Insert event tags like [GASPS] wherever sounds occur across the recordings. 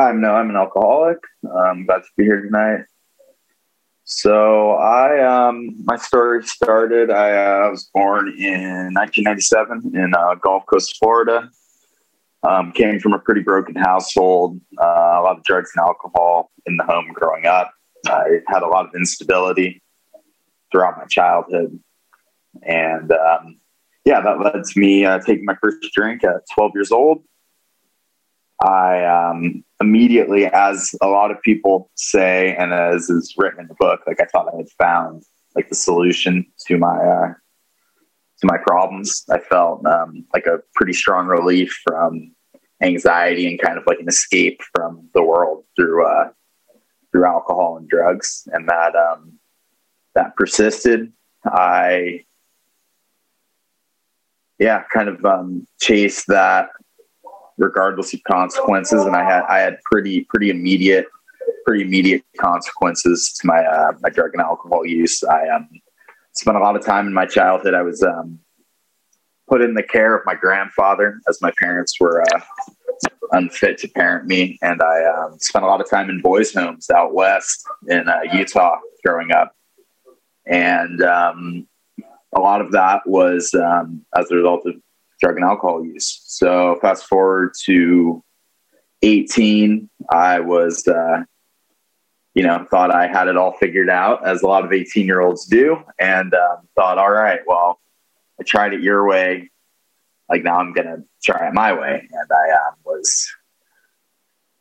I'm no, I'm an alcoholic. I'm glad to be here tonight. So I, um, my story started. I uh, was born in 1997 in uh, Gulf Coast, Florida. Um, came from a pretty broken household. Uh, a lot of drugs and alcohol in the home growing up. I had a lot of instability throughout my childhood, and um, yeah, that led to me uh, taking my first drink at 12 years old. I um, immediately, as a lot of people say, and as is written in the book, like I thought I had found like the solution to my uh, to my problems. I felt um, like a pretty strong relief from anxiety and kind of like an escape from the world through uh, through alcohol and drugs, and that um, that persisted. I yeah, kind of um, chased that regardless of consequences. And I had I had pretty pretty immediate pretty immediate consequences to my uh, my drug and alcohol use. I um, spent a lot of time in my childhood. I was um, put in the care of my grandfather as my parents were uh, unfit to parent me, and I um, spent a lot of time in boys' homes out west in uh, Utah growing up. And um, a lot of that was um, as a result of drug and alcohol use. So fast forward to 18, I was, uh, you know, thought I had it all figured out, as a lot of 18 year olds do, and um, thought, all right, well, I tried it your way. Like now I'm going to try it my way. And I uh, was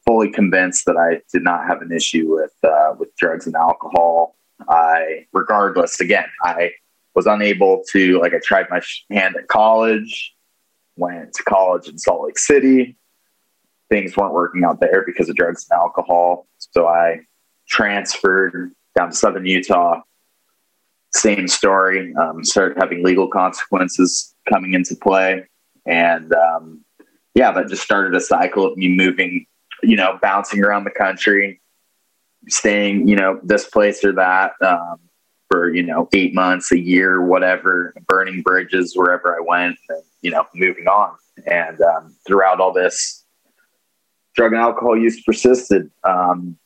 fully convinced that I did not have an issue with, uh, with drugs and alcohol. I, regardless, again, I was unable to, like, I tried my hand at college went to college in Salt Lake City. Things weren't working out there because of drugs and alcohol. So I transferred down to Southern Utah. Same story. Um, started having legal consequences coming into play. And um, yeah, that just started a cycle of me moving, you know, bouncing around the country, staying, you know, this place or that. Um, for you know eight months, a year, whatever, burning bridges wherever I went, and you know moving on. And um, throughout all this, drug and alcohol use persisted, um,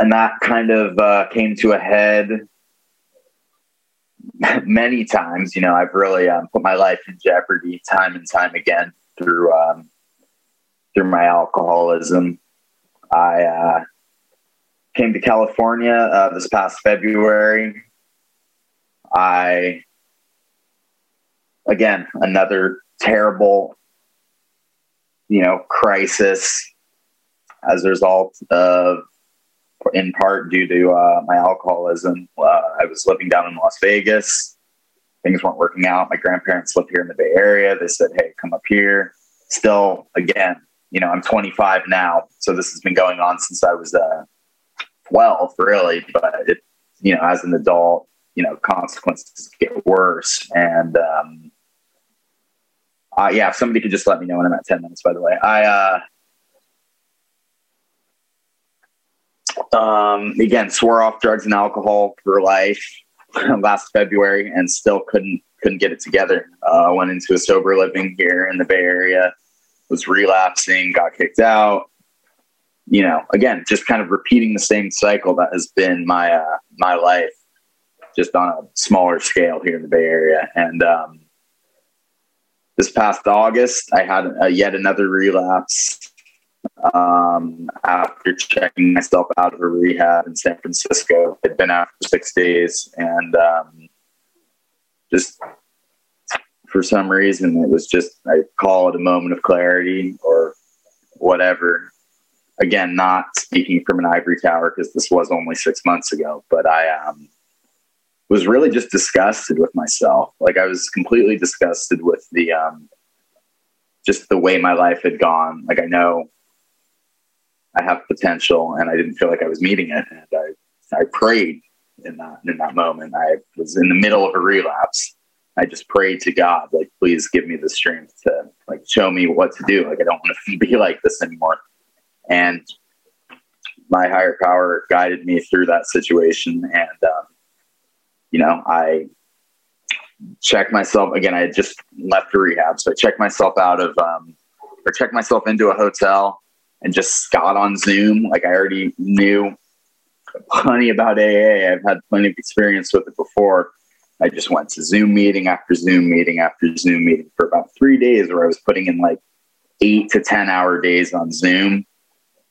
and that kind of uh, came to a head [LAUGHS] many times. You know, I've really um, put my life in jeopardy time and time again through um, through my alcoholism. I uh, came to California uh, this past February. I, again, another terrible, you know, crisis as a result of, in part due to uh, my alcoholism. Uh, I was living down in Las Vegas. Things weren't working out. My grandparents lived here in the Bay Area. They said, hey, come up here. Still, again, you know, I'm 25 now. So this has been going on since I was uh, 12 really, but it, you know, as an adult, you know, consequences get worse. And, um, uh, yeah, if somebody could just let me know when I'm at 10 minutes, by the way, I, uh, um, again, swore off drugs and alcohol for life [LAUGHS] last February and still couldn't, couldn't get it together. Uh, went into a sober living here in the Bay Area, was relapsing, got kicked out, you know, again, just kind of repeating the same cycle that has been my uh, my life, just on a smaller scale here in the Bay Area. And um, this past August, I had a, yet another relapse um, after checking myself out of a rehab in San Francisco. I'd been out for six days, and um, just for some reason, it was just I call it a moment of clarity or whatever again, not speaking from an ivory tower because this was only six months ago, but I um, was really just disgusted with myself. Like I was completely disgusted with the um, just the way my life had gone. Like I know I have potential, and I didn't feel like I was meeting it. And I I prayed in that in that moment. I was in the middle of a relapse. I just prayed to God, like, please give me the strength to like show me what to do. Like I don't want to [LAUGHS] be like this anymore. And my higher power guided me through that situation. And, um, you know, I checked myself again. I had just left the rehab. So I checked myself out of, um, or checked myself into a hotel and just got on Zoom. Like I already knew plenty about AA. I've had plenty of experience with it before. I just went to Zoom meeting after Zoom meeting after Zoom meeting for about three days where I was putting in like eight to 10 hour days on Zoom.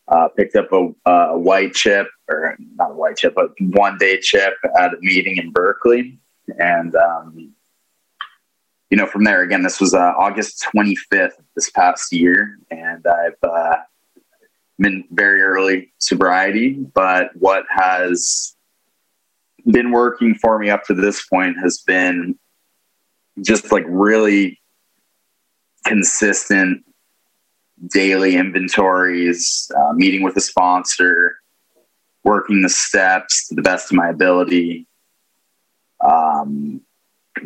Uh, picked up a, a, white chip, or not a white chip, but one day chip at a meeting in Berkeley. And, um, you know, from there, again, this was uh, August 25th this past year. And I've uh, been very early sobriety, but what has been working for me up to this point has been just like really consistent daily inventories, uh, meeting with a sponsor, working the steps to the best of my ability, um,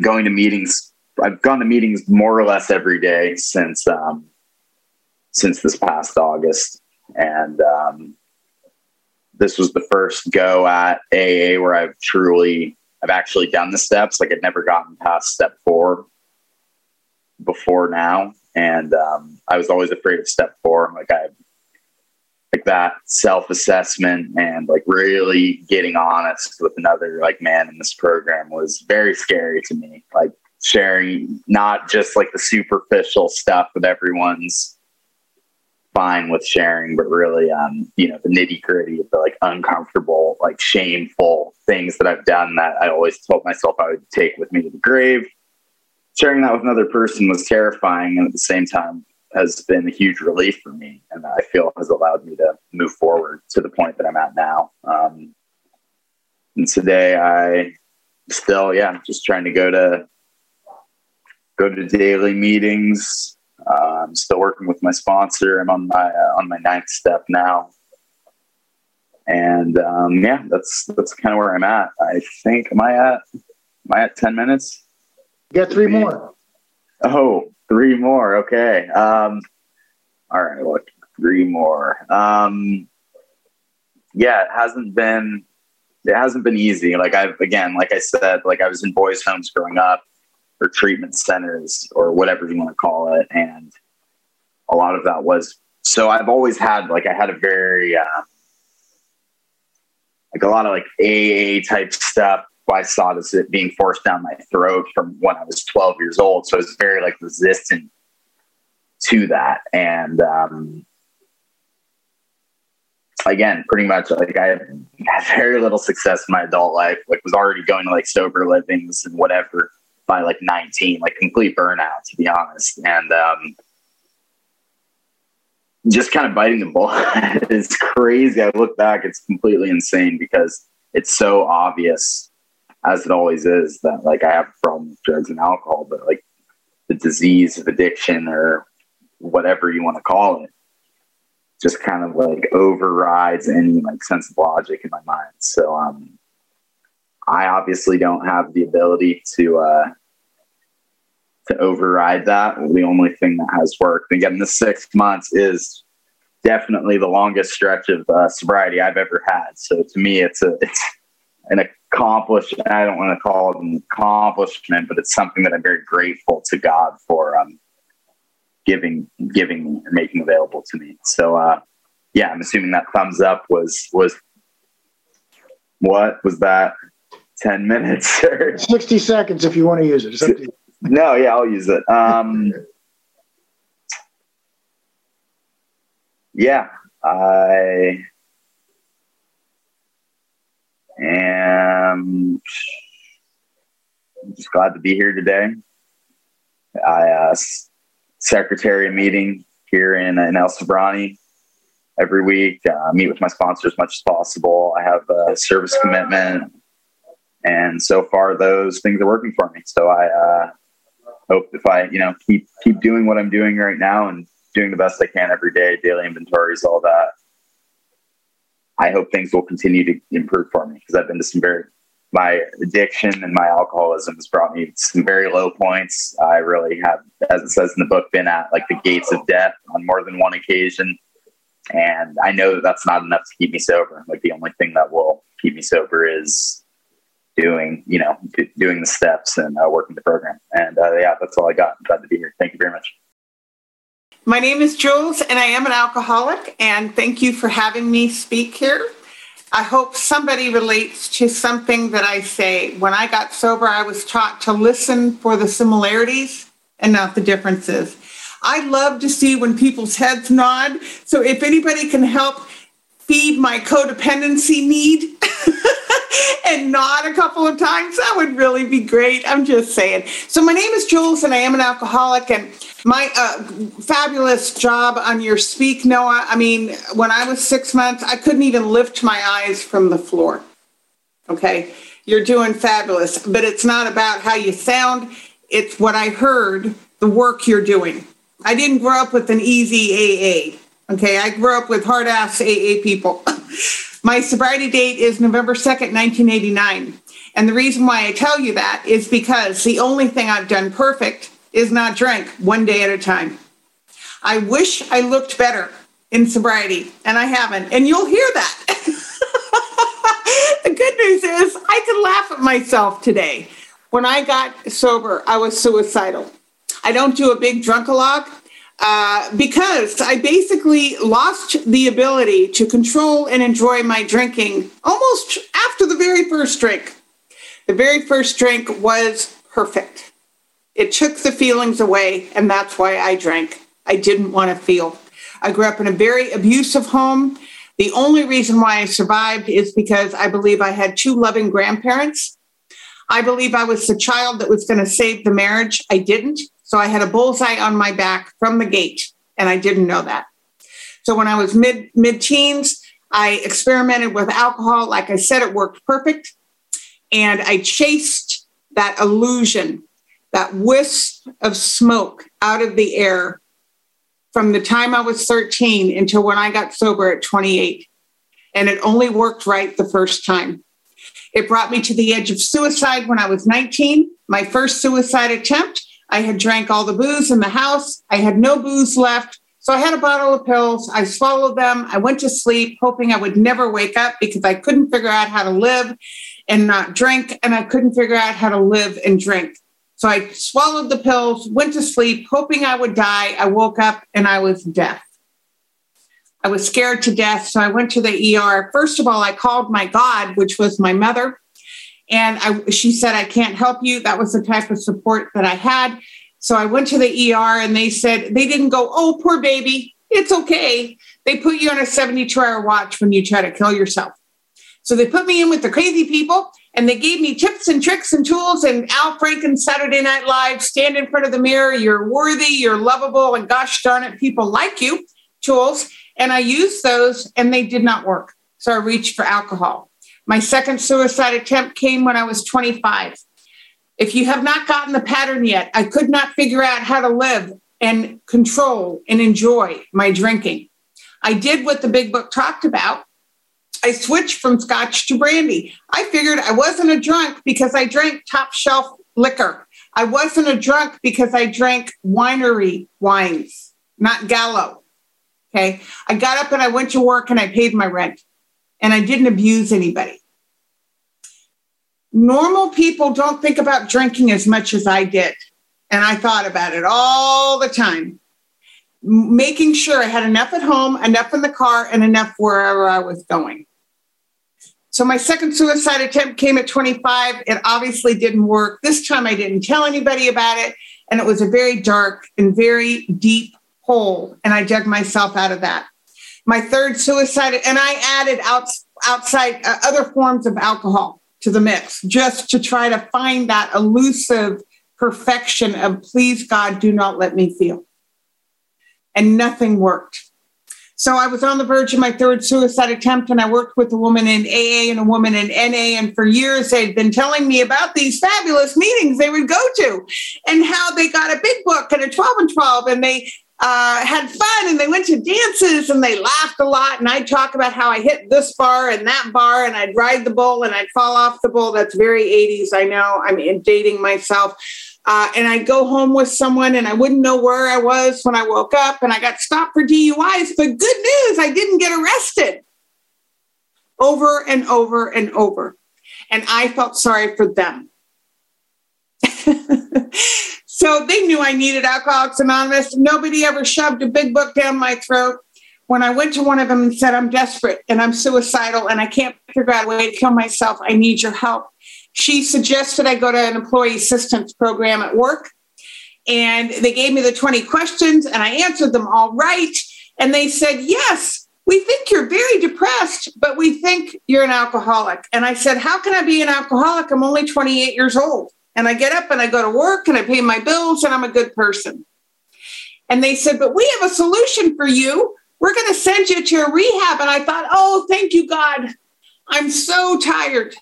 going to meetings. I've gone to meetings more or less every day since um, since this past August, and um, this was the first go at AA where I've truly I've actually done the steps. Like I'd never gotten past step four before now, and um, I was always afraid of step four. Like I like that self assessment and like really getting honest with another like man in this program was very scary to me. Like sharing not just like the superficial stuff that everyone's fine with sharing, but really, um, you know, the nitty gritty of the like uncomfortable, like shameful things that I've done that I always told myself I would take with me to the grave sharing that with another person was terrifying and at the same time has been a huge relief for me and I feel has allowed me to move forward to the point that I'm at now. Um, and today I still, yeah, just trying to go to go to daily meetings. Uh, I'm still working with my sponsor. I'm on my uh, on my ninth step now, and um, yeah, that's that's kind of where I'm at. I think am I at am I at ten minutes? You got three more. Oh, three more. Okay. Um, all right. Look, three more. Um, yeah, it hasn't been. It hasn't been easy. Like I've again, like I said, like I was in boys' homes growing up, or treatment centers, or whatever you want to call it, and a lot of that was. So I've always had like I had a very uh, like a lot of like AA type stuff I saw this being forced down my throat from when I was 12 years old. So I was very like resistant to that. And um, again, pretty much like I had very little success in my adult life. Like was already going to like sober livings and whatever by like 19, like complete burnout to be honest. And um, just kind of biting the bullet. [LAUGHS] it's crazy. I look back, it's completely insane because it's so obvious as it always is, that like I have a problem with drugs and alcohol, but like the disease of addiction or whatever you want to call it just kind of like overrides any like sense of logic in my mind. So um I obviously don't have the ability to uh to override that. The only thing that has worked, again, the six months is definitely the longest stretch of uh, sobriety I've ever had. So to me, it's a it's an accomplishment. I don't want to call it an accomplishment, but it's something that I'm very grateful to God for um, giving giving me or making available to me. So uh, yeah, I'm assuming that thumbs up was was what was that? Ten minutes [LAUGHS] or sixty seconds if you want to use it. No, yeah, I'll use it. Um, yeah, I and I'm just glad to be here today. I uh, secretary meeting here in, in El Sobrante every week. Uh, meet with my sponsor as much as possible. I have a service commitment, and so far those things are working for me. So I uh, hope if I you know keep keep doing what I'm doing right now and doing the best I can every day, daily inventories, all that. I hope things will continue to improve for me because I've been to some very my addiction and my alcoholism has brought me some very low points. I really have, as it says in the book, been at like the gates of death on more than one occasion. And I know that that's not enough to keep me sober. Like the only thing that will keep me sober is doing, you know, doing the steps and uh, working the program. And uh, yeah, that's all I got. I'm glad to be here. Thank you very much. My name is Jules, and I am an alcoholic. And thank you for having me speak here. I hope somebody relates to something that I say. When I got sober, I was taught to listen for the similarities and not the differences. I love to see when people's heads nod. So if anybody can help feed my codependency need [LAUGHS] and nod a couple of times, that would really be great. I'm just saying. So my name is Jules, and I am an alcoholic. And my uh, fabulous job on your speak, Noah. I mean, when I was six months, I couldn't even lift my eyes from the floor. Okay, you're doing fabulous, but it's not about how you sound. It's what I heard, the work you're doing. I didn't grow up with an easy AA. Okay, I grew up with hard ass AA people. [LAUGHS] My sobriety date is November 2nd, 1989. And the reason why I tell you that is because the only thing I've done perfect is not drink one day at a time. I wish I looked better in sobriety, and I haven't. And you'll hear that. [LAUGHS] the good news is I can laugh at myself today. When I got sober, I was suicidal. I don't do a big drunkalog uh, because I basically lost the ability to control and enjoy my drinking almost after the very first drink. The very first drink was perfect. It took the feelings away, and that's why I drank. I didn't want to feel. I grew up in a very abusive home. The only reason why I survived is because I believe I had two loving grandparents. I believe I was the child that was going to save the marriage. I didn't. So I had a bullseye on my back from the gate, and I didn't know that. So when I was mid mid teens, I experimented with alcohol. Like I said, it worked perfect. And I chased that illusion, that wisp of smoke out of the air from the time I was 13 until when I got sober at 28. And it only worked right the first time. It brought me to the edge of suicide when I was 19, my first suicide attempt. I had drank all the booze in the house. I had no booze left. So I had a bottle of pills. I swallowed them. I went to sleep, hoping I would never wake up because I couldn't figure out how to live and not drink. And I couldn't figure out how to live and drink. So I swallowed the pills, went to sleep, hoping I would die. I woke up and I was deaf. I was scared to death. So I went to the ER. First of all, I called my God, which was my mother. And I, she said, I can't help you. That was the type of support that I had. So I went to the ER and they said, they didn't go, oh, poor baby, it's okay. They put you on a 72 hour watch when you try to kill yourself. So they put me in with the crazy people and they gave me tips and tricks and tools and Al Franken Saturday Night Live, stand in front of the mirror, you're worthy, you're lovable, and gosh darn it, people like you tools. And I used those and they did not work. So I reached for alcohol. My second suicide attempt came when I was 25. If you have not gotten the pattern yet, I could not figure out how to live and control and enjoy my drinking. I did what the big book talked about. I switched from scotch to brandy. I figured I wasn't a drunk because I drank top shelf liquor. I wasn't a drunk because I drank winery wines, not Gallo. Okay. I got up and I went to work and I paid my rent and I didn't abuse anybody. Normal people don't think about drinking as much as I did. And I thought about it all the time, making sure I had enough at home, enough in the car, and enough wherever I was going. So my second suicide attempt came at 25. It obviously didn't work. This time I didn't tell anybody about it. And it was a very dark and very deep hole. And I dug myself out of that my third suicide, and I added out, outside uh, other forms of alcohol to the mix just to try to find that elusive perfection of please God, do not let me feel. And nothing worked. So I was on the verge of my third suicide attempt, and I worked with a woman in AA and a woman in NA. And for years, they'd been telling me about these fabulous meetings they would go to and how they got a big book and a 12 and 12, and they uh, had fun and they went to dances and they laughed a lot. And I'd talk about how I hit this bar and that bar and I'd ride the bull and I'd fall off the bull. That's very 80s. I know I'm dating myself. Uh, and I'd go home with someone and I wouldn't know where I was when I woke up and I got stopped for DUIs. But good news, I didn't get arrested over and over and over. And I felt sorry for them. [LAUGHS] So they knew I needed Alcoholics Anonymous. Nobody ever shoved a big book down my throat. When I went to one of them and said, I'm desperate and I'm suicidal and I can't figure out a way to kill myself, I need your help. She suggested I go to an employee assistance program at work. And they gave me the 20 questions and I answered them all right. And they said, Yes, we think you're very depressed, but we think you're an alcoholic. And I said, How can I be an alcoholic? I'm only 28 years old. And I get up and I go to work and I pay my bills and I'm a good person. And they said, But we have a solution for you. We're going to send you to a rehab. And I thought, Oh, thank you, God. I'm so tired.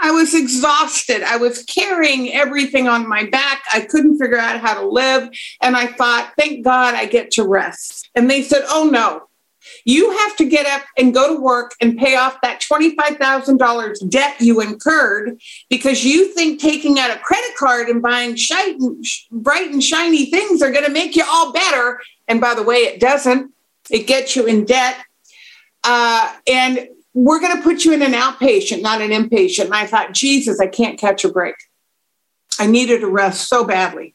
I was exhausted. I was carrying everything on my back. I couldn't figure out how to live. And I thought, thank God I get to rest. And they said, oh no, you have to get up and go to work and pay off that $25,000 debt you incurred because you think taking out a credit card and buying shiny, bright and shiny things are going to make you all better. And by the way, it doesn't, it gets you in debt. Uh, and we're going to put you in an outpatient, not an inpatient. And I thought, Jesus, I can't catch a break. I needed a rest so badly.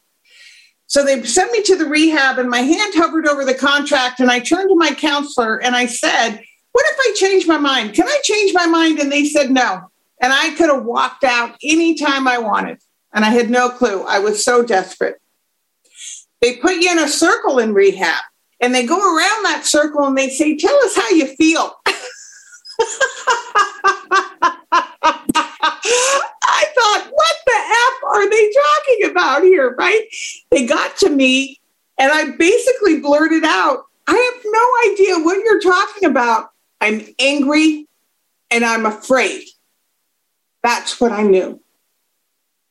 So they sent me to the rehab, and my hand hovered over the contract. And I turned to my counselor and I said, What if I change my mind? Can I change my mind? And they said, No. And I could have walked out anytime I wanted. And I had no clue. I was so desperate. They put you in a circle in rehab, and they go around that circle and they say, Tell us how you feel. [LAUGHS] I thought, what the F are they talking about here? Right? They got to me and I basically blurted out, I have no idea what you're talking about. I'm angry and I'm afraid. That's what I knew.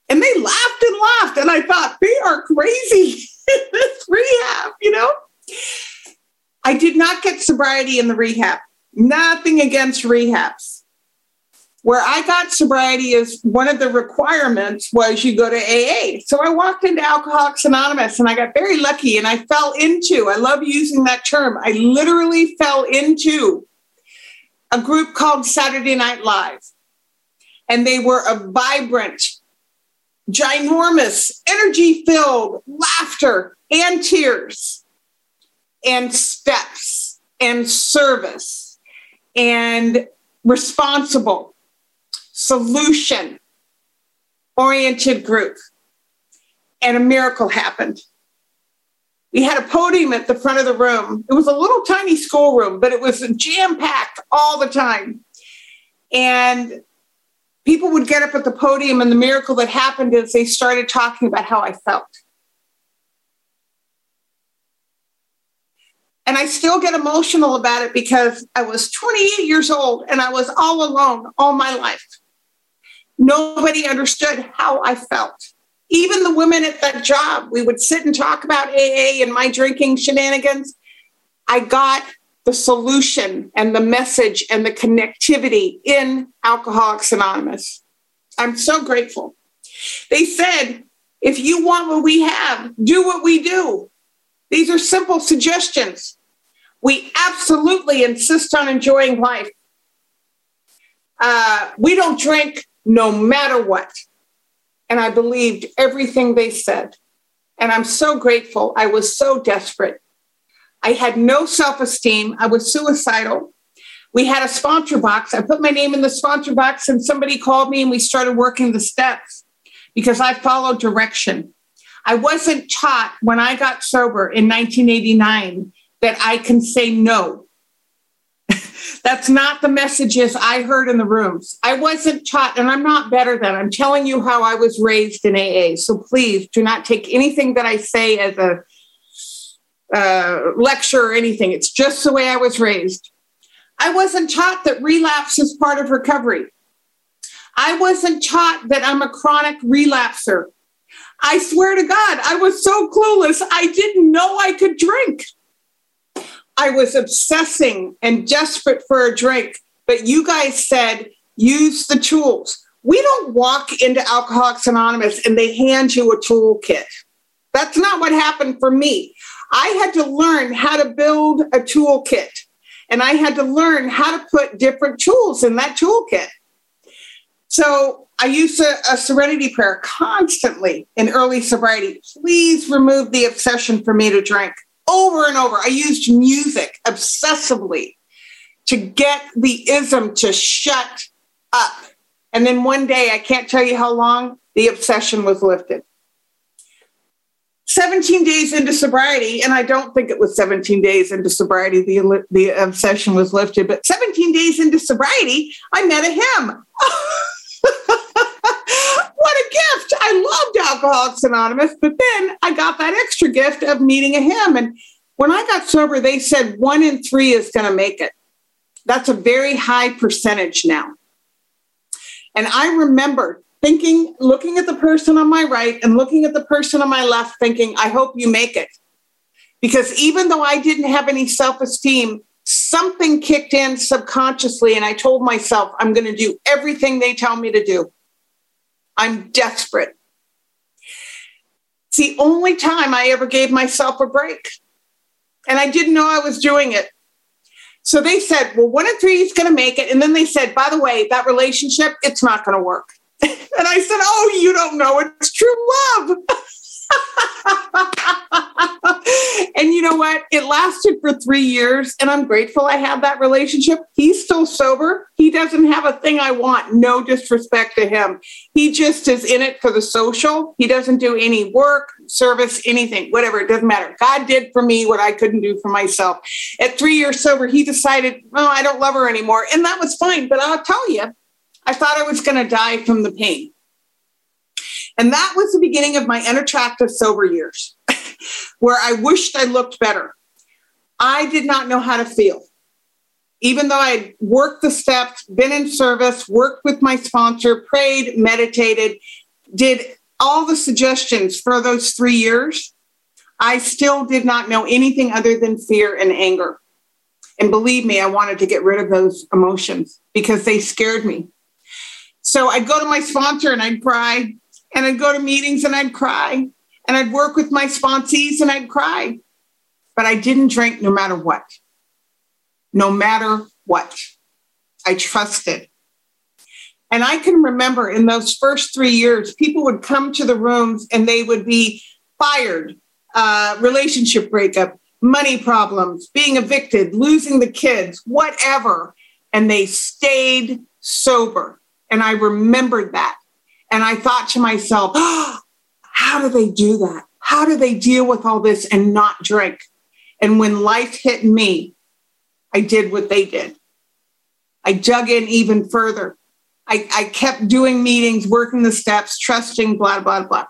And they laughed and laughed. And I thought, they are crazy [LAUGHS] in this rehab, you know? I did not get sobriety in the rehab. Nothing against rehabs. Where I got sobriety is one of the requirements was you go to AA. So I walked into Alcoholics Anonymous and I got very lucky and I fell into, I love using that term, I literally fell into a group called Saturday Night Live. And they were a vibrant, ginormous, energy filled laughter and tears and steps and service and responsible, solution oriented group. And a miracle happened. We had a podium at the front of the room. It was a little tiny schoolroom, but it was jam packed all the time. And people would get up at the podium, and the miracle that happened is they started talking about how I felt. And I still get emotional about it because I was 28 years old and I was all alone all my life. Nobody understood how I felt. Even the women at that job, we would sit and talk about AA and my drinking shenanigans. I got the solution and the message and the connectivity in Alcoholics Anonymous. I'm so grateful. They said, if you want what we have, do what we do. These are simple suggestions. We absolutely insist on enjoying life. Uh, we don't drink no matter what. And I believed everything they said. And I'm so grateful. I was so desperate. I had no self esteem. I was suicidal. We had a sponsor box. I put my name in the sponsor box, and somebody called me and we started working the steps because I followed direction. I wasn't taught when I got sober in 1989 that I can say no. [LAUGHS] That's not the messages I heard in the rooms. I wasn't taught, and I'm not better than I'm telling you how I was raised in AA. So please do not take anything that I say as a uh, lecture or anything. It's just the way I was raised. I wasn't taught that relapse is part of recovery. I wasn't taught that I'm a chronic relapser. I swear to God, I was so clueless. I didn't know I could drink. I was obsessing and desperate for a drink, but you guys said use the tools. We don't walk into Alcoholics Anonymous and they hand you a toolkit. That's not what happened for me. I had to learn how to build a toolkit and I had to learn how to put different tools in that toolkit. So I use a, a, serenity prayer constantly in early sobriety. Please remove the obsession for me to drink over and over. I used music obsessively to get the ism to shut up. And then one day, I can't tell you how long, the obsession was lifted. 17 days into sobriety, and I don't think it was 17 days into sobriety, the, the obsession was lifted, but 17 days into sobriety, I met a him. [LAUGHS] what a gift. I loved Alcoholics Anonymous, but then I got that extra gift of meeting a him. And when I got sober, they said one in three is going to make it. That's a very high percentage now. And I remember thinking, looking at the person on my right and looking at the person on my left, thinking, I hope you make it. Because even though I didn't have any self esteem, something kicked in subconsciously. And I told myself, I'm going to do everything they tell me to do. I'm desperate. The only time I ever gave myself a break. And I didn't know I was doing it. So they said, well, one of three is going to make it. And then they said, by the way, that relationship, it's not going to work. [LAUGHS] and I said, oh, you don't know. It's true love. [LAUGHS] [LAUGHS] and you know what? It lasted for three years, and I'm grateful I had that relationship. He's still sober. He doesn't have a thing I want. No disrespect to him. He just is in it for the social. He doesn't do any work, service, anything, whatever. It doesn't matter. God did for me what I couldn't do for myself. At three years sober, he decided, oh, I don't love her anymore. And that was fine. But I'll tell you, I thought I was going to die from the pain. And that was the beginning of my unattractive sober years, [LAUGHS] where I wished I looked better. I did not know how to feel. Even though I worked the steps, been in service, worked with my sponsor, prayed, meditated, did all the suggestions for those three years, I still did not know anything other than fear and anger. And believe me, I wanted to get rid of those emotions because they scared me. So I'd go to my sponsor and I'd cry and I'd go to meetings and I'd cry and I'd work with my sponsees and I'd cry. But I didn't drink no matter what. No matter what. I trusted. And I can remember in those first three years, people would come to the rooms and they would be fired, uh, relationship breakup, money problems, being evicted, losing the kids, whatever. And they stayed sober. And I remembered that. And I thought to myself, oh, [GASPS] how do they do that? How do they deal with all this and not drink? And when life hit me, I did what they did. I dug in even further. I, I kept doing meetings, working the steps, trusting, blah, blah, blah.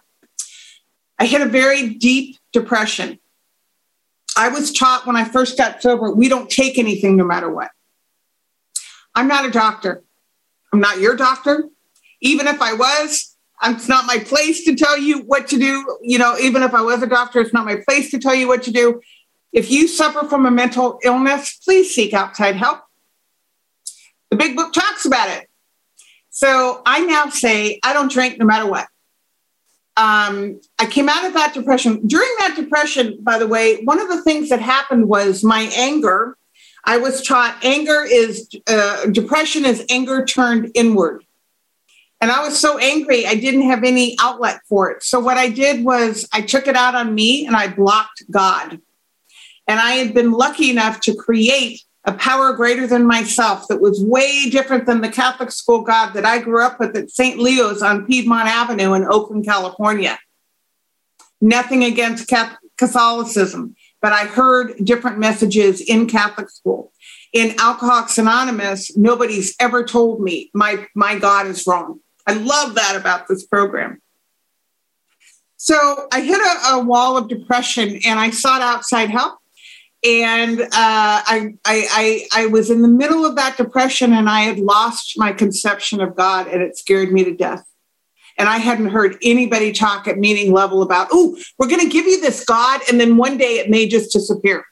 I hit a very deep depression. I was taught when I first got sober, we don't take anything no matter what. I'm not a doctor. I'm not your doctor even if I was, it's not my place to tell you what to do. You know, even if I was a doctor, it's not my place to tell you what to do. If you suffer from a mental illness, please seek outside help. The big book talks about it. So I now say I don't drink no matter what. Um, I came out of that depression. During that depression, by the way, one of the things that happened was my anger. I was taught anger is uh, depression is anger turned inward. And I was so angry, I didn't have any outlet for it. So, what I did was I took it out on me and I blocked God. And I had been lucky enough to create a power greater than myself that was way different than the Catholic school God that I grew up with at St. Leo's on Piedmont Avenue in Oakland, California. Nothing against Catholicism, but I heard different messages in Catholic school. In Alcoholics Anonymous, nobody's ever told me my, my God is wrong. I love that about this program. So I hit a, a wall of depression and I sought outside help. And uh, I, I, I, I was in the middle of that depression and I had lost my conception of God and it scared me to death. And I hadn't heard anybody talk at meeting level about, oh, we're going to give you this God, and then one day it may just disappear.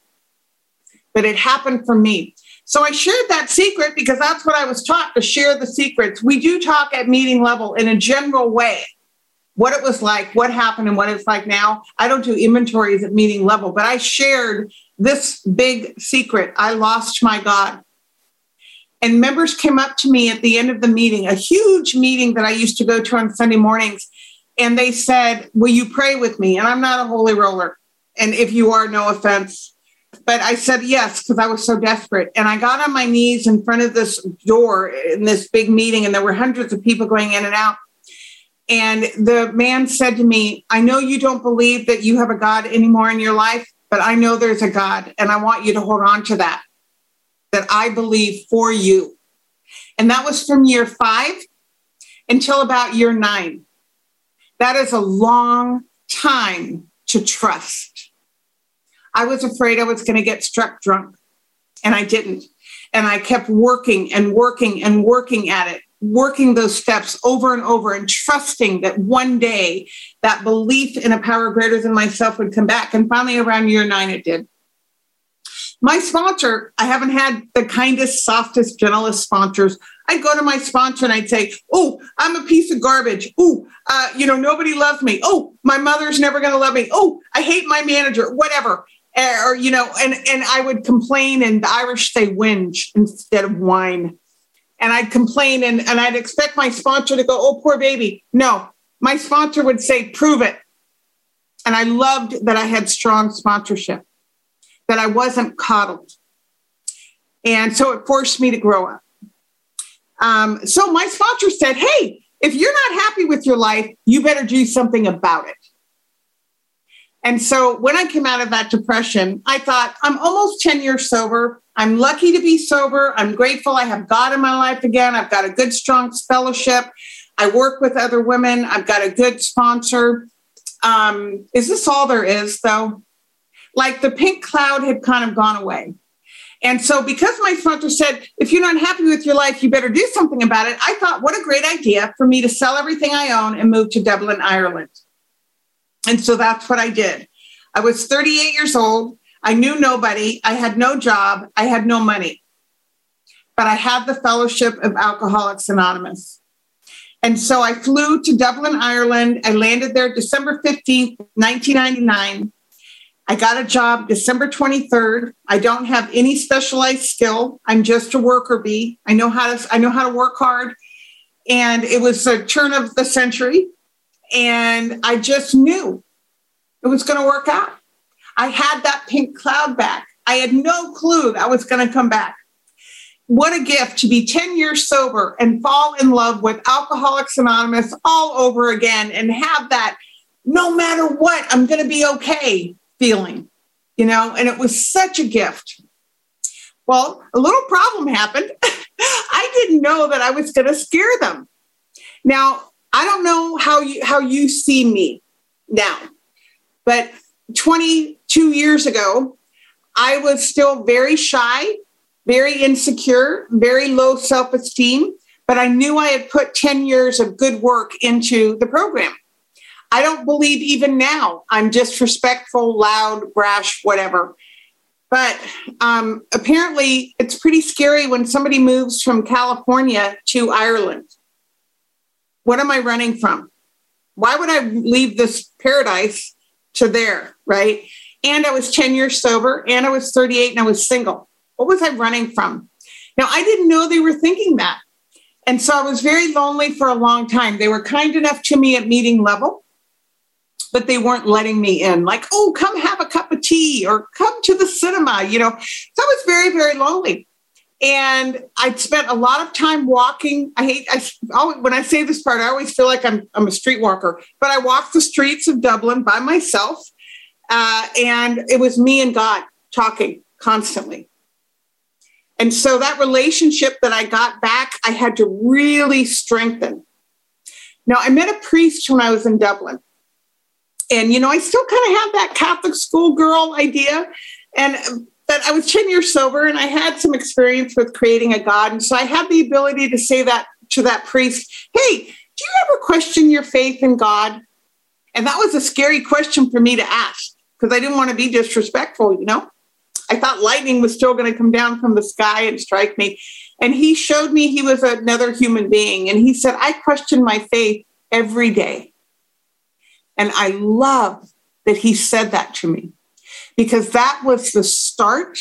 But it happened for me. So I shared that secret because that's what I was taught to share the secrets. We do talk at meeting level in a general way what it was like, what happened, and what it's like now. I don't do inventories at meeting level, but I shared this big secret. I lost my God. And members came up to me at the end of the meeting, a huge meeting that I used to go to on Sunday mornings. And they said, Will you pray with me? And I'm not a holy roller. And if you are, no offense. But I said yes because I was so desperate. And I got on my knees in front of this door in this big meeting, and there were hundreds of people going in and out. And the man said to me, I know you don't believe that you have a God anymore in your life, but I know there's a God, and I want you to hold on to that, that I believe for you. And that was from year five until about year nine. That is a long time to trust. I was afraid I was going to get struck drunk, and I didn't. And I kept working and working and working at it working those steps over and over and trusting that one day that belief in a power greater than myself would come back. And finally, around year nine, it did. My sponsor, I haven't had the kindest, softest, gentlest sponsors. I'd go to my sponsor and I'd say, Oh, I'm a piece of garbage. Oh, uh, you know, nobody loves me. Oh, my mother's never going to love me. Oh, I hate my manager, whatever. Or, you know, and, and I would complain, and the Irish say whinge instead of whine and I'd complain and, and I'd expect my sponsor to go, oh, poor baby. No, my sponsor would say, prove it. And I loved that I had strong sponsorship, that I wasn't coddled. And so it forced me to grow up. Um, so my sponsor said, hey, if you're not happy with your life, you better do something about it. And so when I came out of that depression, I thought, I'm almost 10 years sober. I'm lucky to be sober. I'm grateful I have God in my life again. I've got a good, strong fellowship. I work with other women. I've got a good sponsor. Um, is this all there is, though? Like the pink cloud had kind of gone away. And so, because my sponsor said, if you're not happy with your life, you better do something about it, I thought, what a great idea for me to sell everything I own and move to Dublin, Ireland. And so that's what I did. I was 38 years old. I knew nobody. I had no job. I had no money. But I had the fellowship of Alcoholics Anonymous. And so I flew to Dublin, Ireland. I landed there December 15th, 1999. I got a job December 23rd. I don't have any specialized skill. I'm just a worker bee. I know how to I know how to work hard. And it was a turn of the century. And I just knew it was going to work out. I had that pink cloud back. I had no clue that was going to come back. What a gift to be 10 years sober and fall in love with Alcoholics Anonymous all over again and have that no matter what, I'm going to be okay feeling, you know, and it was such a gift. Well, a little problem happened. [LAUGHS] I didn't know that I was going to scare them. Now, I don't know how you how you see me now, but 22 years ago, I was still very shy, very insecure, very low self-esteem, but I knew I had put 10 years of good work into the program. I don't believe even now I'm disrespectful, loud, brash, whatever. But um, apparently, it's pretty scary when somebody moves from California to Ireland what am I running from? Why would I leave this paradise to there? Right. And I was 10 years sober and I was 38 and I was single. What was I running from? Now, I didn't know they were thinking that. And so I was very lonely for a long time. They were kind enough to me at meeting level, but they weren't letting me in. Like, oh, come have a cup of tea or come to the cinema, you know. So I was very, very lonely and I spent a lot of time walking. I hate I always, when I say this part, I always feel like I'm I'm a streetwalker, but I walked the streets of Dublin by myself, uh, and it was me and God talking constantly. And so that relationship that I got back, I had to really strengthen. Now I met a priest when I was in Dublin, and you know I still kind of have that Catholic schoolgirl idea, and but I was 10 years sober and I had some experience with creating a God. And so I had the ability to say that to that priest, hey, do you ever question your faith in God? And that was a scary question for me to ask because I didn't want to be disrespectful, you know? I thought lightning was still going to come down from the sky and strike me. And he showed me he was another human being. And he said, I question my faith every day. And I love that he said that to me because that was the start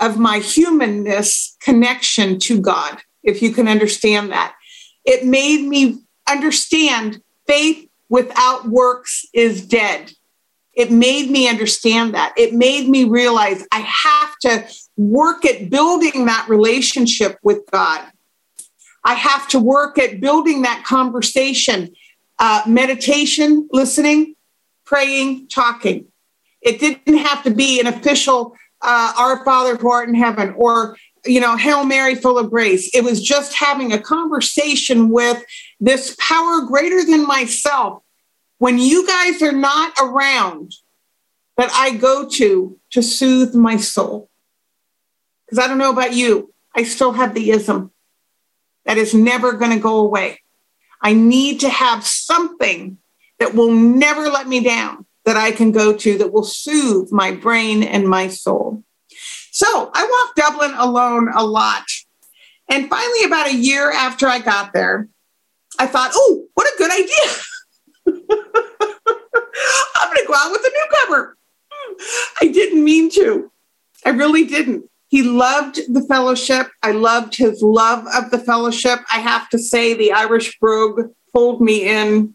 of my humanness connection to God, if you can understand that. It made me understand faith without works is dead. It made me understand that. It made me realize I have to work at building that relationship with God. I have to work at building that conversation, uh, meditation, listening, praying, talking. It didn't have to be an official uh, Our Father who art in heaven or you know, Hail Mary, full of grace. It was just having a conversation with this power greater than myself. When you guys are not around, that I go to to soothe my soul. Because I don't know about you, I still have the ism that is never going to go away. I need to have something that will never let me down that I can go to that will soothe my brain and my soul. So I walked Dublin alone a lot. And finally, about a year after I got there, I thought, oh, what a good idea. [LAUGHS] I'm going to go out with a newcomer. I didn't mean to. I really didn't. He loved the fellowship. I loved his love of the fellowship. I have to say, the Irish brogue pulled me in.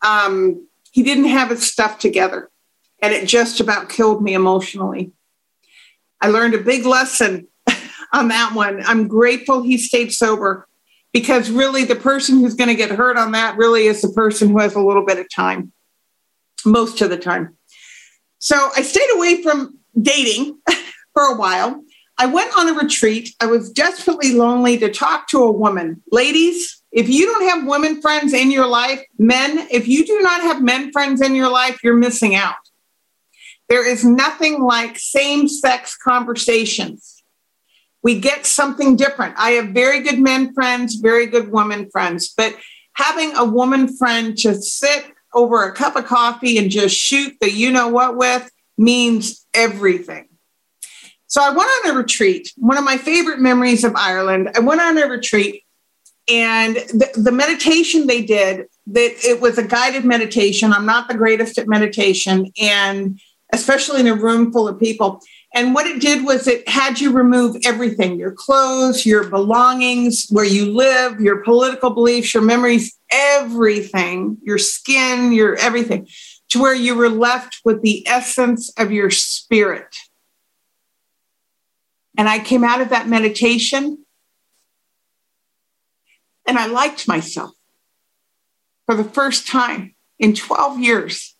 Um, he didn't have his stuff together, and it just about killed me emotionally. I learned a big lesson [LAUGHS] on that one. I'm grateful he stayed sober because really the person who's going to get hurt on that really is the person who has a little bit of time, most of the time. So I stayed away from dating [LAUGHS] for a while. I went on a retreat. I was desperately lonely to talk to a woman. Ladies, if you don't have women friends in your life, men, if you do not have men friends in your life, you're missing out. There is nothing like same sex conversations. We get something different. I have very good men friends, very good women friends, but having a woman friend to sit over a cup of coffee and just shoot the you know what with means everything. So I went on a retreat. One of my favorite memories of Ireland. I went on a retreat and the, the meditation they did that it was a guided meditation. I'm not the greatest at meditation and especially in a room full of people. And what it did was it had you remove everything your clothes, your belongings, where you live, your political beliefs, your memories, everything, your skin, your everything, to where you were left with the essence of your spirit. And I came out of that meditation and I liked myself for the first time in 12 years.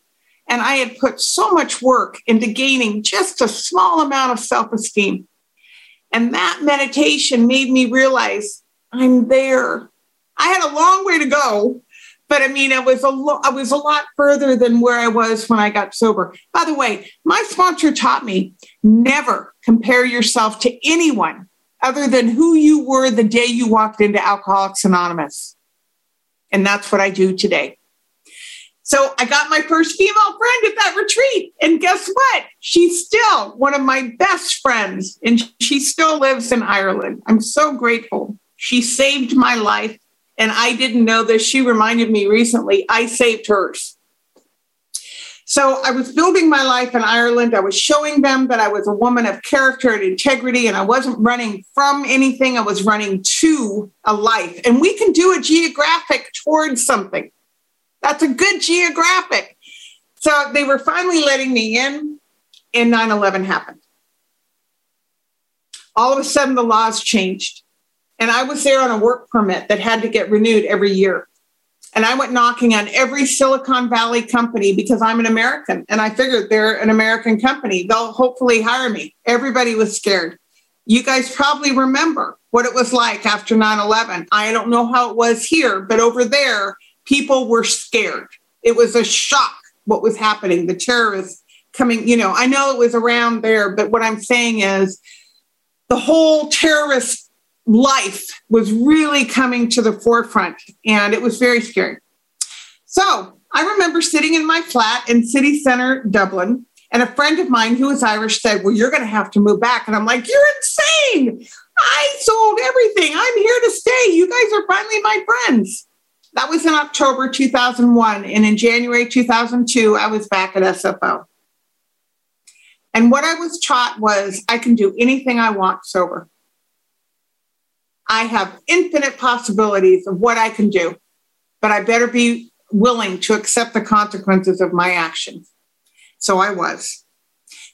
And I had put so much work into gaining just a small amount of self esteem. And that meditation made me realize I'm there. I had a long way to go, but I mean, it was a lo- I was a lot further than where I was when I got sober. By the way, my sponsor taught me never compare yourself to anyone other than who you were the day you walked into Alcoholics Anonymous. And that's what I do today. So I got my first female friend at that retreat. And guess what? She's still one of my best friends, and she still lives in Ireland. I'm so grateful. She saved my life. And I didn't know this. She reminded me recently, I saved hers. So I was building my life in Ireland. I was showing them that I was a woman of character and integrity, and I wasn't running from anything. I was running to a life. And we can do a geographic towards something. That's a good geographic. So they were finally letting me in, and 9 11 happened. All of a sudden, the laws changed. And I was there on a work permit that had to get renewed every year. And I went knocking on every Silicon Valley company because I'm an American. And I figured they're an American company. They'll hopefully hire me. Everybody was scared. You guys probably remember what it was like after 9 11. I don't know how it was here, but over there, people were scared. It was a shock what was happening. The terrorists coming, you know, I know it was around there, but what I'm saying is the whole terrorist life was really coming to the forefront and it was very scary. So I remember sitting in my flat in city center, Dublin, and a friend of mine who was Irish said, Well, you're going to have to move back. And I'm like, You're insane. I sold everything. I'm here to stay. You guys are finally my friends. That was in October 2001. And in January 2002, I was back at SFO. And what I was taught was I can do anything I want sober. I have infinite possibilities of what I can do, but I better be willing to accept the consequences of my actions. So I was.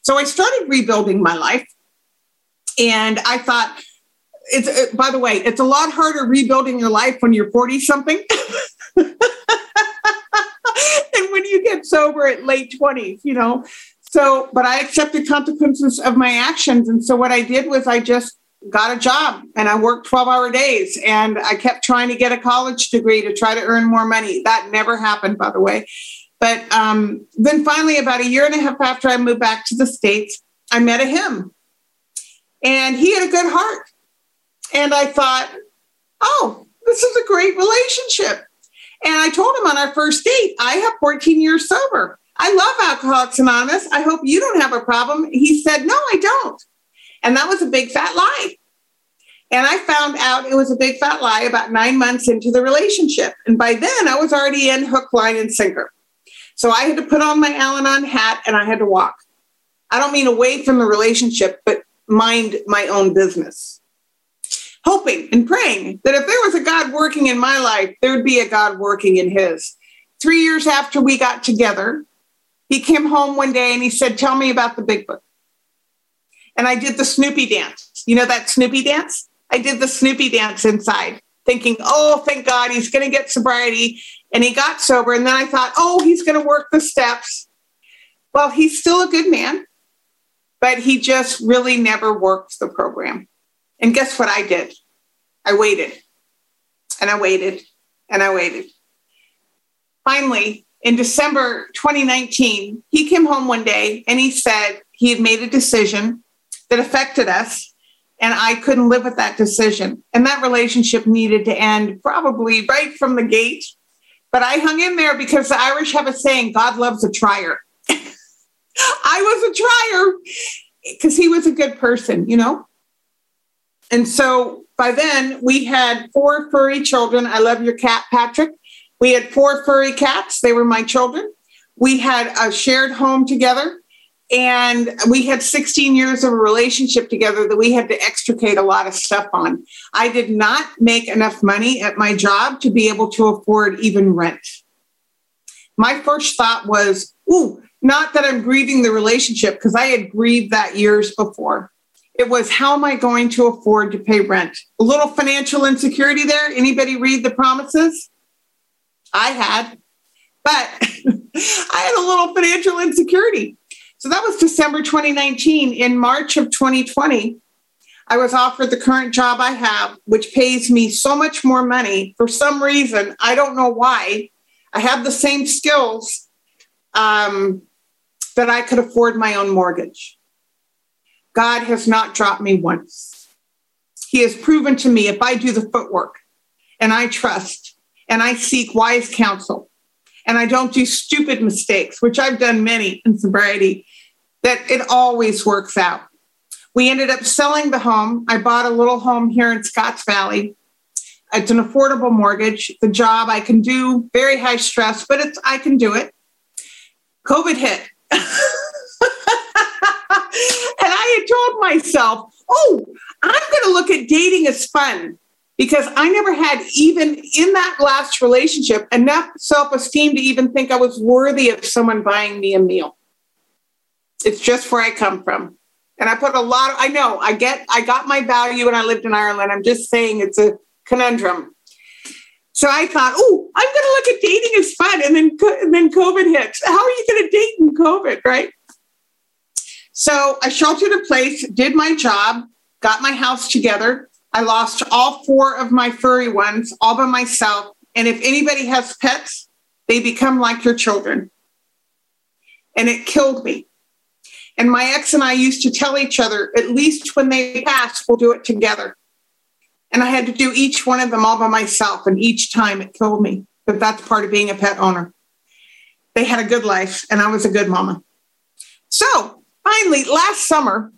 So I started rebuilding my life. And I thought, it's, uh, by the way, it's a lot harder rebuilding your life when you're 40 something than [LAUGHS] when you get sober at late 20s, you know. So, but I accepted consequences of my actions. And so what I did was I just got a job and I worked 12 hour days and I kept trying to get a college degree to try to earn more money. That never happened, by the way. But um, then finally, about a year and a half after I moved back to the States, I met a him and he had a good heart. And I thought, oh, this is a great relationship. And I told him on our first date, I have 14 years sober. I love Alcoholics Anonymous. I hope you don't have a problem. He said, no, I don't. And that was a big fat lie. And I found out it was a big fat lie about nine months into the relationship. And by then I was already in hook, line, and sinker. So I had to put on my Al Anon hat and I had to walk. I don't mean away from the relationship, but mind my own business. Hoping and praying that if there was a God working in my life, there would be a God working in his. Three years after we got together, he came home one day and he said, Tell me about the big book and I did the Snoopy dance. You know that Snoopy dance? I did the Snoopy dance inside, thinking, oh, thank God he's going to get sobriety. And he got sober. And then I thought, oh, he's going to work the steps. Well, he's still a good man, but he just really never worked the program. And guess what I did? I waited and I waited and I waited. Finally, in December 2019, he came home one day and he said he had made a decision that affected us. And I couldn't live with that decision. And that relationship needed to end probably right from the gate. But I hung in there because the Irish have a saying God loves a trier. [LAUGHS] I was a trier because he was a good person, you know? And so by then we had four furry children. I love your cat, Patrick. We had four furry cats, they were my children. We had a shared home together. And we had 16 years of a relationship together that we had to extricate a lot of stuff on. I did not make enough money at my job to be able to afford even rent. My first thought was, ooh, not that I'm grieving the relationship because I had grieved that years before. It was how am I going to afford to pay rent? A little financial insecurity there. Anybody read the promises? I had, but [LAUGHS] I had a little financial insecurity. So that was December 2019. In March of 2020, I was offered the current job I have, which pays me so much more money for some reason. I don't know why. I have the same skills um, that I could afford my own mortgage. God has not dropped me once. He has proven to me if I do the footwork and I trust and I seek wise counsel and I don't do stupid mistakes, which I've done many in sobriety, that it always works out. We ended up selling the home. I bought a little home here in Scotts Valley. It's an affordable mortgage. The job I can do, very high stress, but it's I can do it. COVID hit. [LAUGHS] and I had told myself, oh, I'm going to look at dating as fun because I never had, even in that last relationship, enough self esteem to even think I was worthy of someone buying me a meal. It's just where I come from. And I put a lot of, I know I get, I got my value when I lived in Ireland. I'm just saying it's a conundrum. So I thought, oh, I'm going to look at dating as fun. And then, and then COVID hits. How are you going to date in COVID? Right. So I sheltered a place, did my job, got my house together. I lost all four of my furry ones all by myself. And if anybody has pets, they become like your children. And it killed me. And my ex and I used to tell each other, at least when they pass, we'll do it together. And I had to do each one of them all by myself. And each time it killed me. But that's part of being a pet owner. They had a good life, and I was a good mama. So finally, last summer,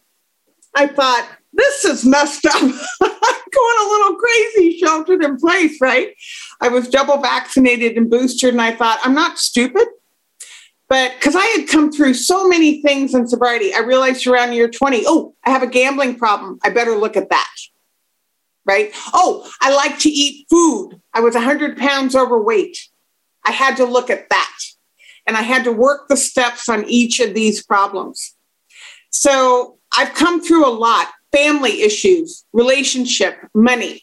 I thought, this is messed up. [LAUGHS] I'm going a little crazy, sheltered in place, right? I was double vaccinated and boosted, and I thought, I'm not stupid. But because I had come through so many things in sobriety, I realized around year 20, oh, I have a gambling problem. I better look at that. right? Oh, I like to eat food. I was 100 pounds overweight. I had to look at that. And I had to work the steps on each of these problems. So I've come through a lot family issues, relationship, money.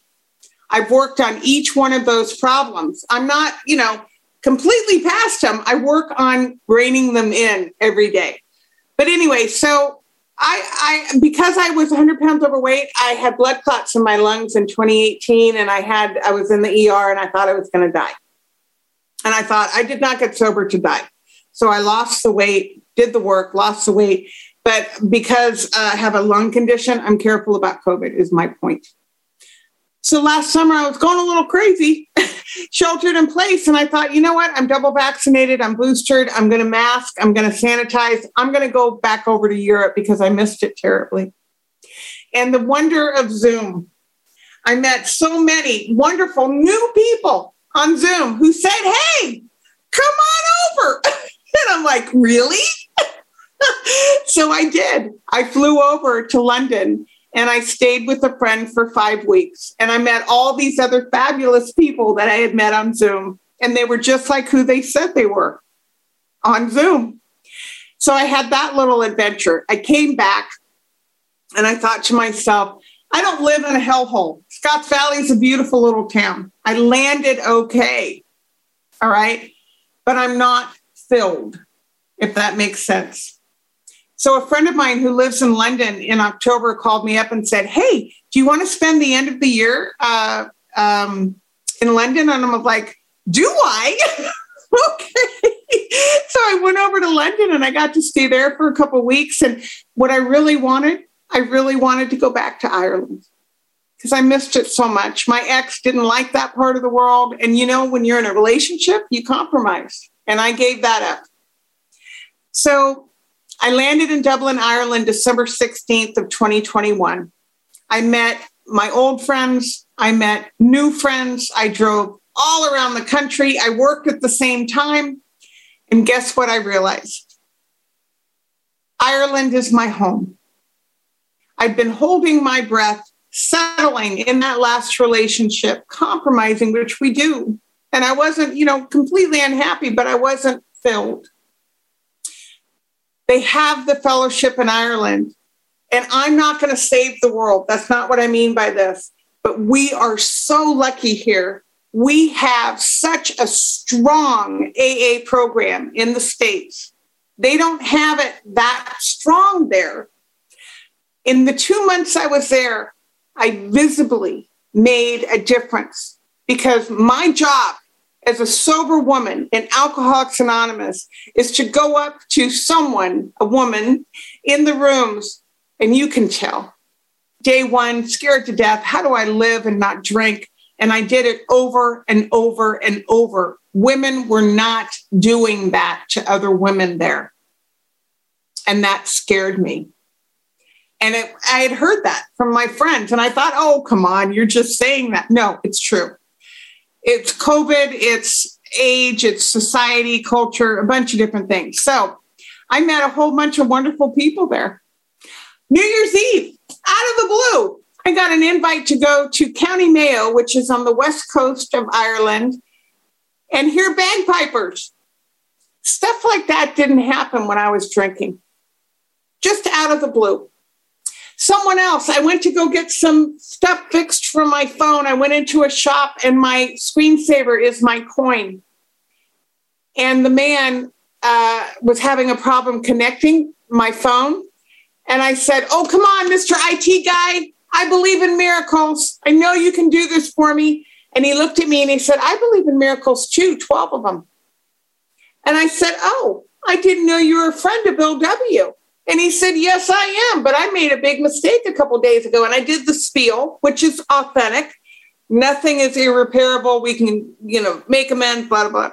I've worked on each one of those problems. I'm not, you know, completely past them. I work on reining them in every day. But anyway, so I, I because I was 100 pounds overweight, I had blood clots in my lungs in 2018, and I had I was in the ER, and I thought I was going to die. And I thought I did not get sober to die. So I lost the weight, did the work, lost the weight. But because uh, I have a lung condition, I'm careful about COVID, is my point. So last summer, I was going a little crazy, [LAUGHS] sheltered in place. And I thought, you know what? I'm double vaccinated, I'm boosted, I'm going to mask, I'm going to sanitize, I'm going to go back over to Europe because I missed it terribly. And the wonder of Zoom. I met so many wonderful new people on Zoom who said, Hey, come on over. [LAUGHS] and I'm like, Really? [LAUGHS] so I did. I flew over to London and I stayed with a friend for five weeks. And I met all these other fabulous people that I had met on Zoom. And they were just like who they said they were on Zoom. So I had that little adventure. I came back and I thought to myself, I don't live in a hellhole. Scotts Valley is a beautiful little town. I landed okay. All right. But I'm not filled, if that makes sense. So, a friend of mine who lives in London in October called me up and said, Hey, do you want to spend the end of the year uh, um, in London? And I'm like, Do I? [LAUGHS] okay. so I went over to London and I got to stay there for a couple weeks. And what I really wanted, I really wanted to go back to Ireland because I missed it so much. My ex didn't like that part of the world. And you know, when you're in a relationship, you compromise. And I gave that up. So I landed in Dublin, Ireland, December 16th of 2021. I met my old friends. I met new friends. I drove all around the country. I worked at the same time. And guess what I realized? Ireland is my home. I've been holding my breath, settling in that last relationship, compromising, which we do. And I wasn't, you know, completely unhappy, but I wasn't filled. They have the fellowship in Ireland. And I'm not going to save the world. That's not what I mean by this. But we are so lucky here. We have such a strong AA program in the States. They don't have it that strong there. In the two months I was there, I visibly made a difference because my job as a sober woman in Alcoholics Anonymous is to go up to someone, a woman in the rooms, and you can tell. Day one, scared to death. How do I live and not drink? And I did it over and over and over. Women were not doing that to other women there. And that scared me. And it, I had heard that from my friends. And I thought, oh, come on, you're just saying that. No, it's true it's COVID, it's age, it's society, culture, a bunch of different things. So I met a whole bunch of wonderful people there. New Year's Eve, out of the blue, I got an invite to go to County Mayo, which is on the west coast of Ireland, and hear bagpipers. Stuff like that didn't happen when I was drinking, just out of the blue someone else. I went to go get some stuff fixed from my phone. I went into a shop and my screensaver is my coin. And the man uh, was having a problem connecting my phone. And I said, Oh, come on, Mr. IT guy. I believe in miracles. I know you can do this for me. And he looked at me and he said, I believe in miracles too, 12 of them. And I said, Oh, I didn't know you were a friend of Bill W. And he said, Yes, I am. But I made a big mistake a couple days ago and I did the spiel, which is authentic. Nothing is irreparable. We can, you know, make amends, blah, blah, blah.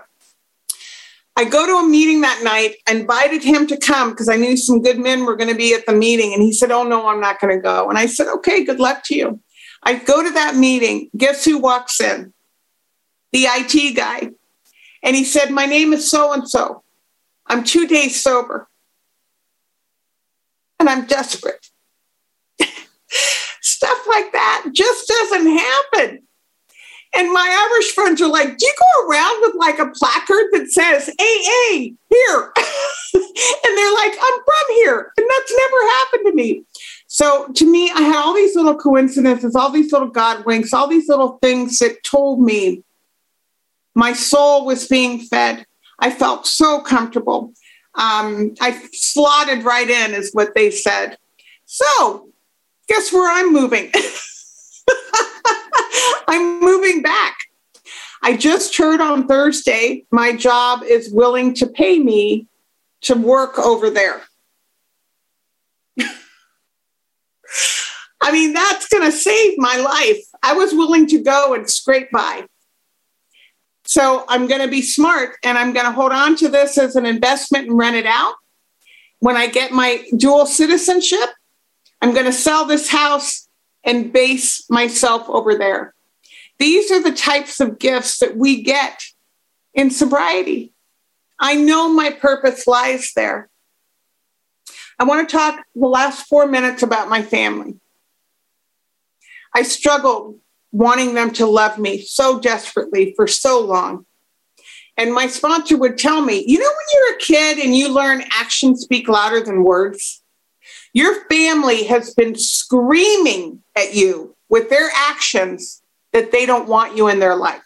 I go to a meeting that night, invited him to come because I knew some good men were going to be at the meeting. And he said, Oh, no, I'm not going to go. And I said, Okay, good luck to you. I go to that meeting. Guess who walks in? The IT guy. And he said, My name is so and so. I'm two days sober and I'm desperate. [LAUGHS] Stuff like that just doesn't happen. And my Irish friends are like, Do you go around with like a placard that says AA here? [LAUGHS] and they're like, I'm from here. And that's never happened to me. So to me, I had all these little coincidences, all these little God winks, all these little things that told me my soul was being fed. I felt so comfortable. Um, I slotted right in, is what they said. So, guess where I'm moving? [LAUGHS] I'm moving back. I just heard on Thursday my job is willing to pay me to work over there. [LAUGHS] I mean, that's going to save my life. I was willing to go and scrape by. So I'm going to be smart and I'm going to hold on to this as an investment and rent it out. When I get my dual citizenship, I'm going to sell this house and base myself over there. These are the types of gifts that we get in sobriety. I know my purpose lies there. I want to talk the last four minutes about my family. I struggled wanting them to love me so desperately for so long. And my sponsor would tell me, you know, when you're a kid and you learn actions speak louder than words? Your family has been screaming at you with their actions that they don't want you in their life.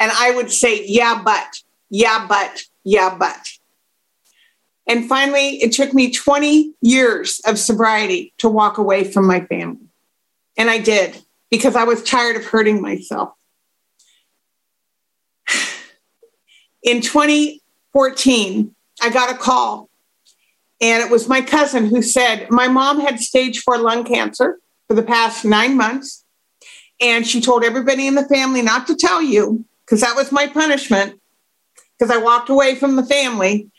And I would say, yeah, but, yeah, but, yeah, but. And finally, it took me 20 years of sobriety to walk away from my family. And I did because I was tired of hurting myself. In 2014, I got a call, and it was my cousin who said, My mom had stage four lung cancer for the past nine months. And she told everybody in the family not to tell you, because that was my punishment, because I walked away from the family.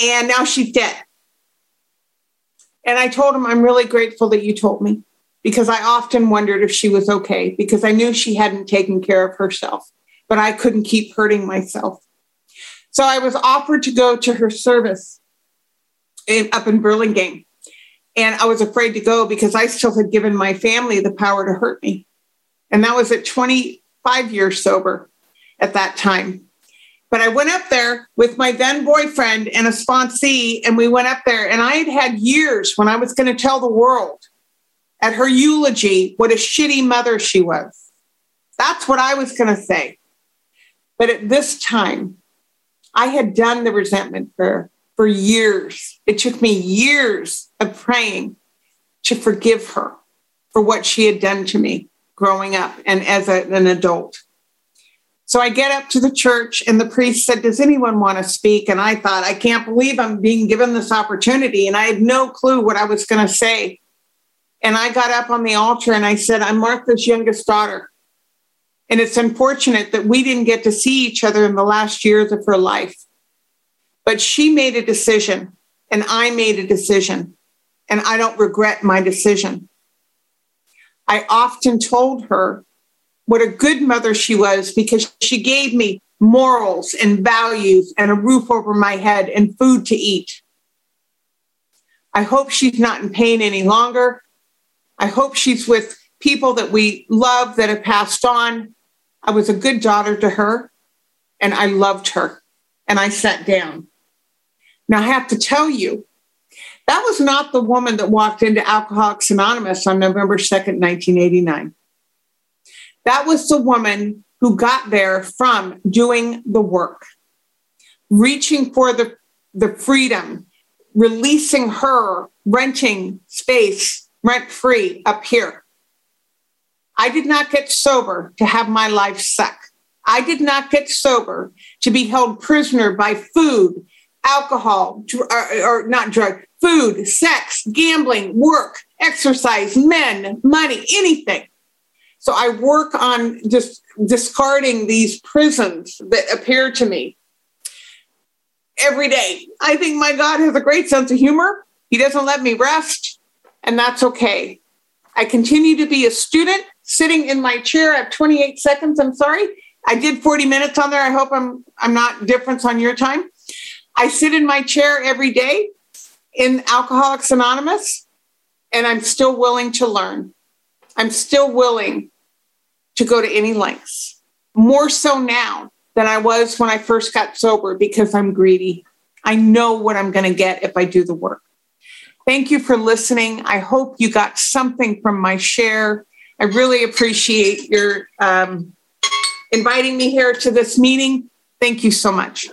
And now she's dead. And I told him, I'm really grateful that you told me because I often wondered if she was okay because I knew she hadn't taken care of herself, but I couldn't keep hurting myself. So I was offered to go to her service in, up in Burlingame. And I was afraid to go because I still had given my family the power to hurt me. And that was at 25 years sober at that time. But I went up there with my then boyfriend and a sponsee, and we went up there. And I had had years when I was going to tell the world at her eulogy what a shitty mother she was. That's what I was going to say. But at this time, I had done the resentment prayer for years. It took me years of praying to forgive her for what she had done to me growing up and as a, an adult. So I get up to the church, and the priest said, Does anyone want to speak? And I thought, I can't believe I'm being given this opportunity. And I had no clue what I was going to say. And I got up on the altar and I said, I'm Martha's youngest daughter. And it's unfortunate that we didn't get to see each other in the last years of her life. But she made a decision, and I made a decision, and I don't regret my decision. I often told her what a good mother she was because she gave me morals and values and a roof over my head and food to eat. I hope she's not in pain any longer. I hope she's with people that we love that have passed on. I was a good daughter to her and I loved her and I sat down. Now, I have to tell you, that was not the woman that walked into Alcoholics Anonymous on November 2nd, 1989. That was the woman who got there from doing the work, reaching for the, the freedom, releasing her, renting space rent free up here. I did not get sober to have my life suck. I did not get sober to be held prisoner by food, alcohol, or, or not drug, food, sex, gambling, work, exercise, men, money, anything. So I work on just discarding these prisons that appear to me every day. I think my God has a great sense of humor. He doesn't let me rest and that's okay. I continue to be a student sitting in my chair. Have 28 seconds. I'm sorry. I did 40 minutes on there. I hope I'm I'm not difference on your time. I sit in my chair every day in Alcoholics Anonymous, and I'm still willing to learn. I'm still willing to go to any lengths, more so now than I was when I first got sober because I'm greedy. I know what I'm going to get if I do the work. Thank you for listening. I hope you got something from my share. I really appreciate your um, inviting me here to this meeting. Thank you so much.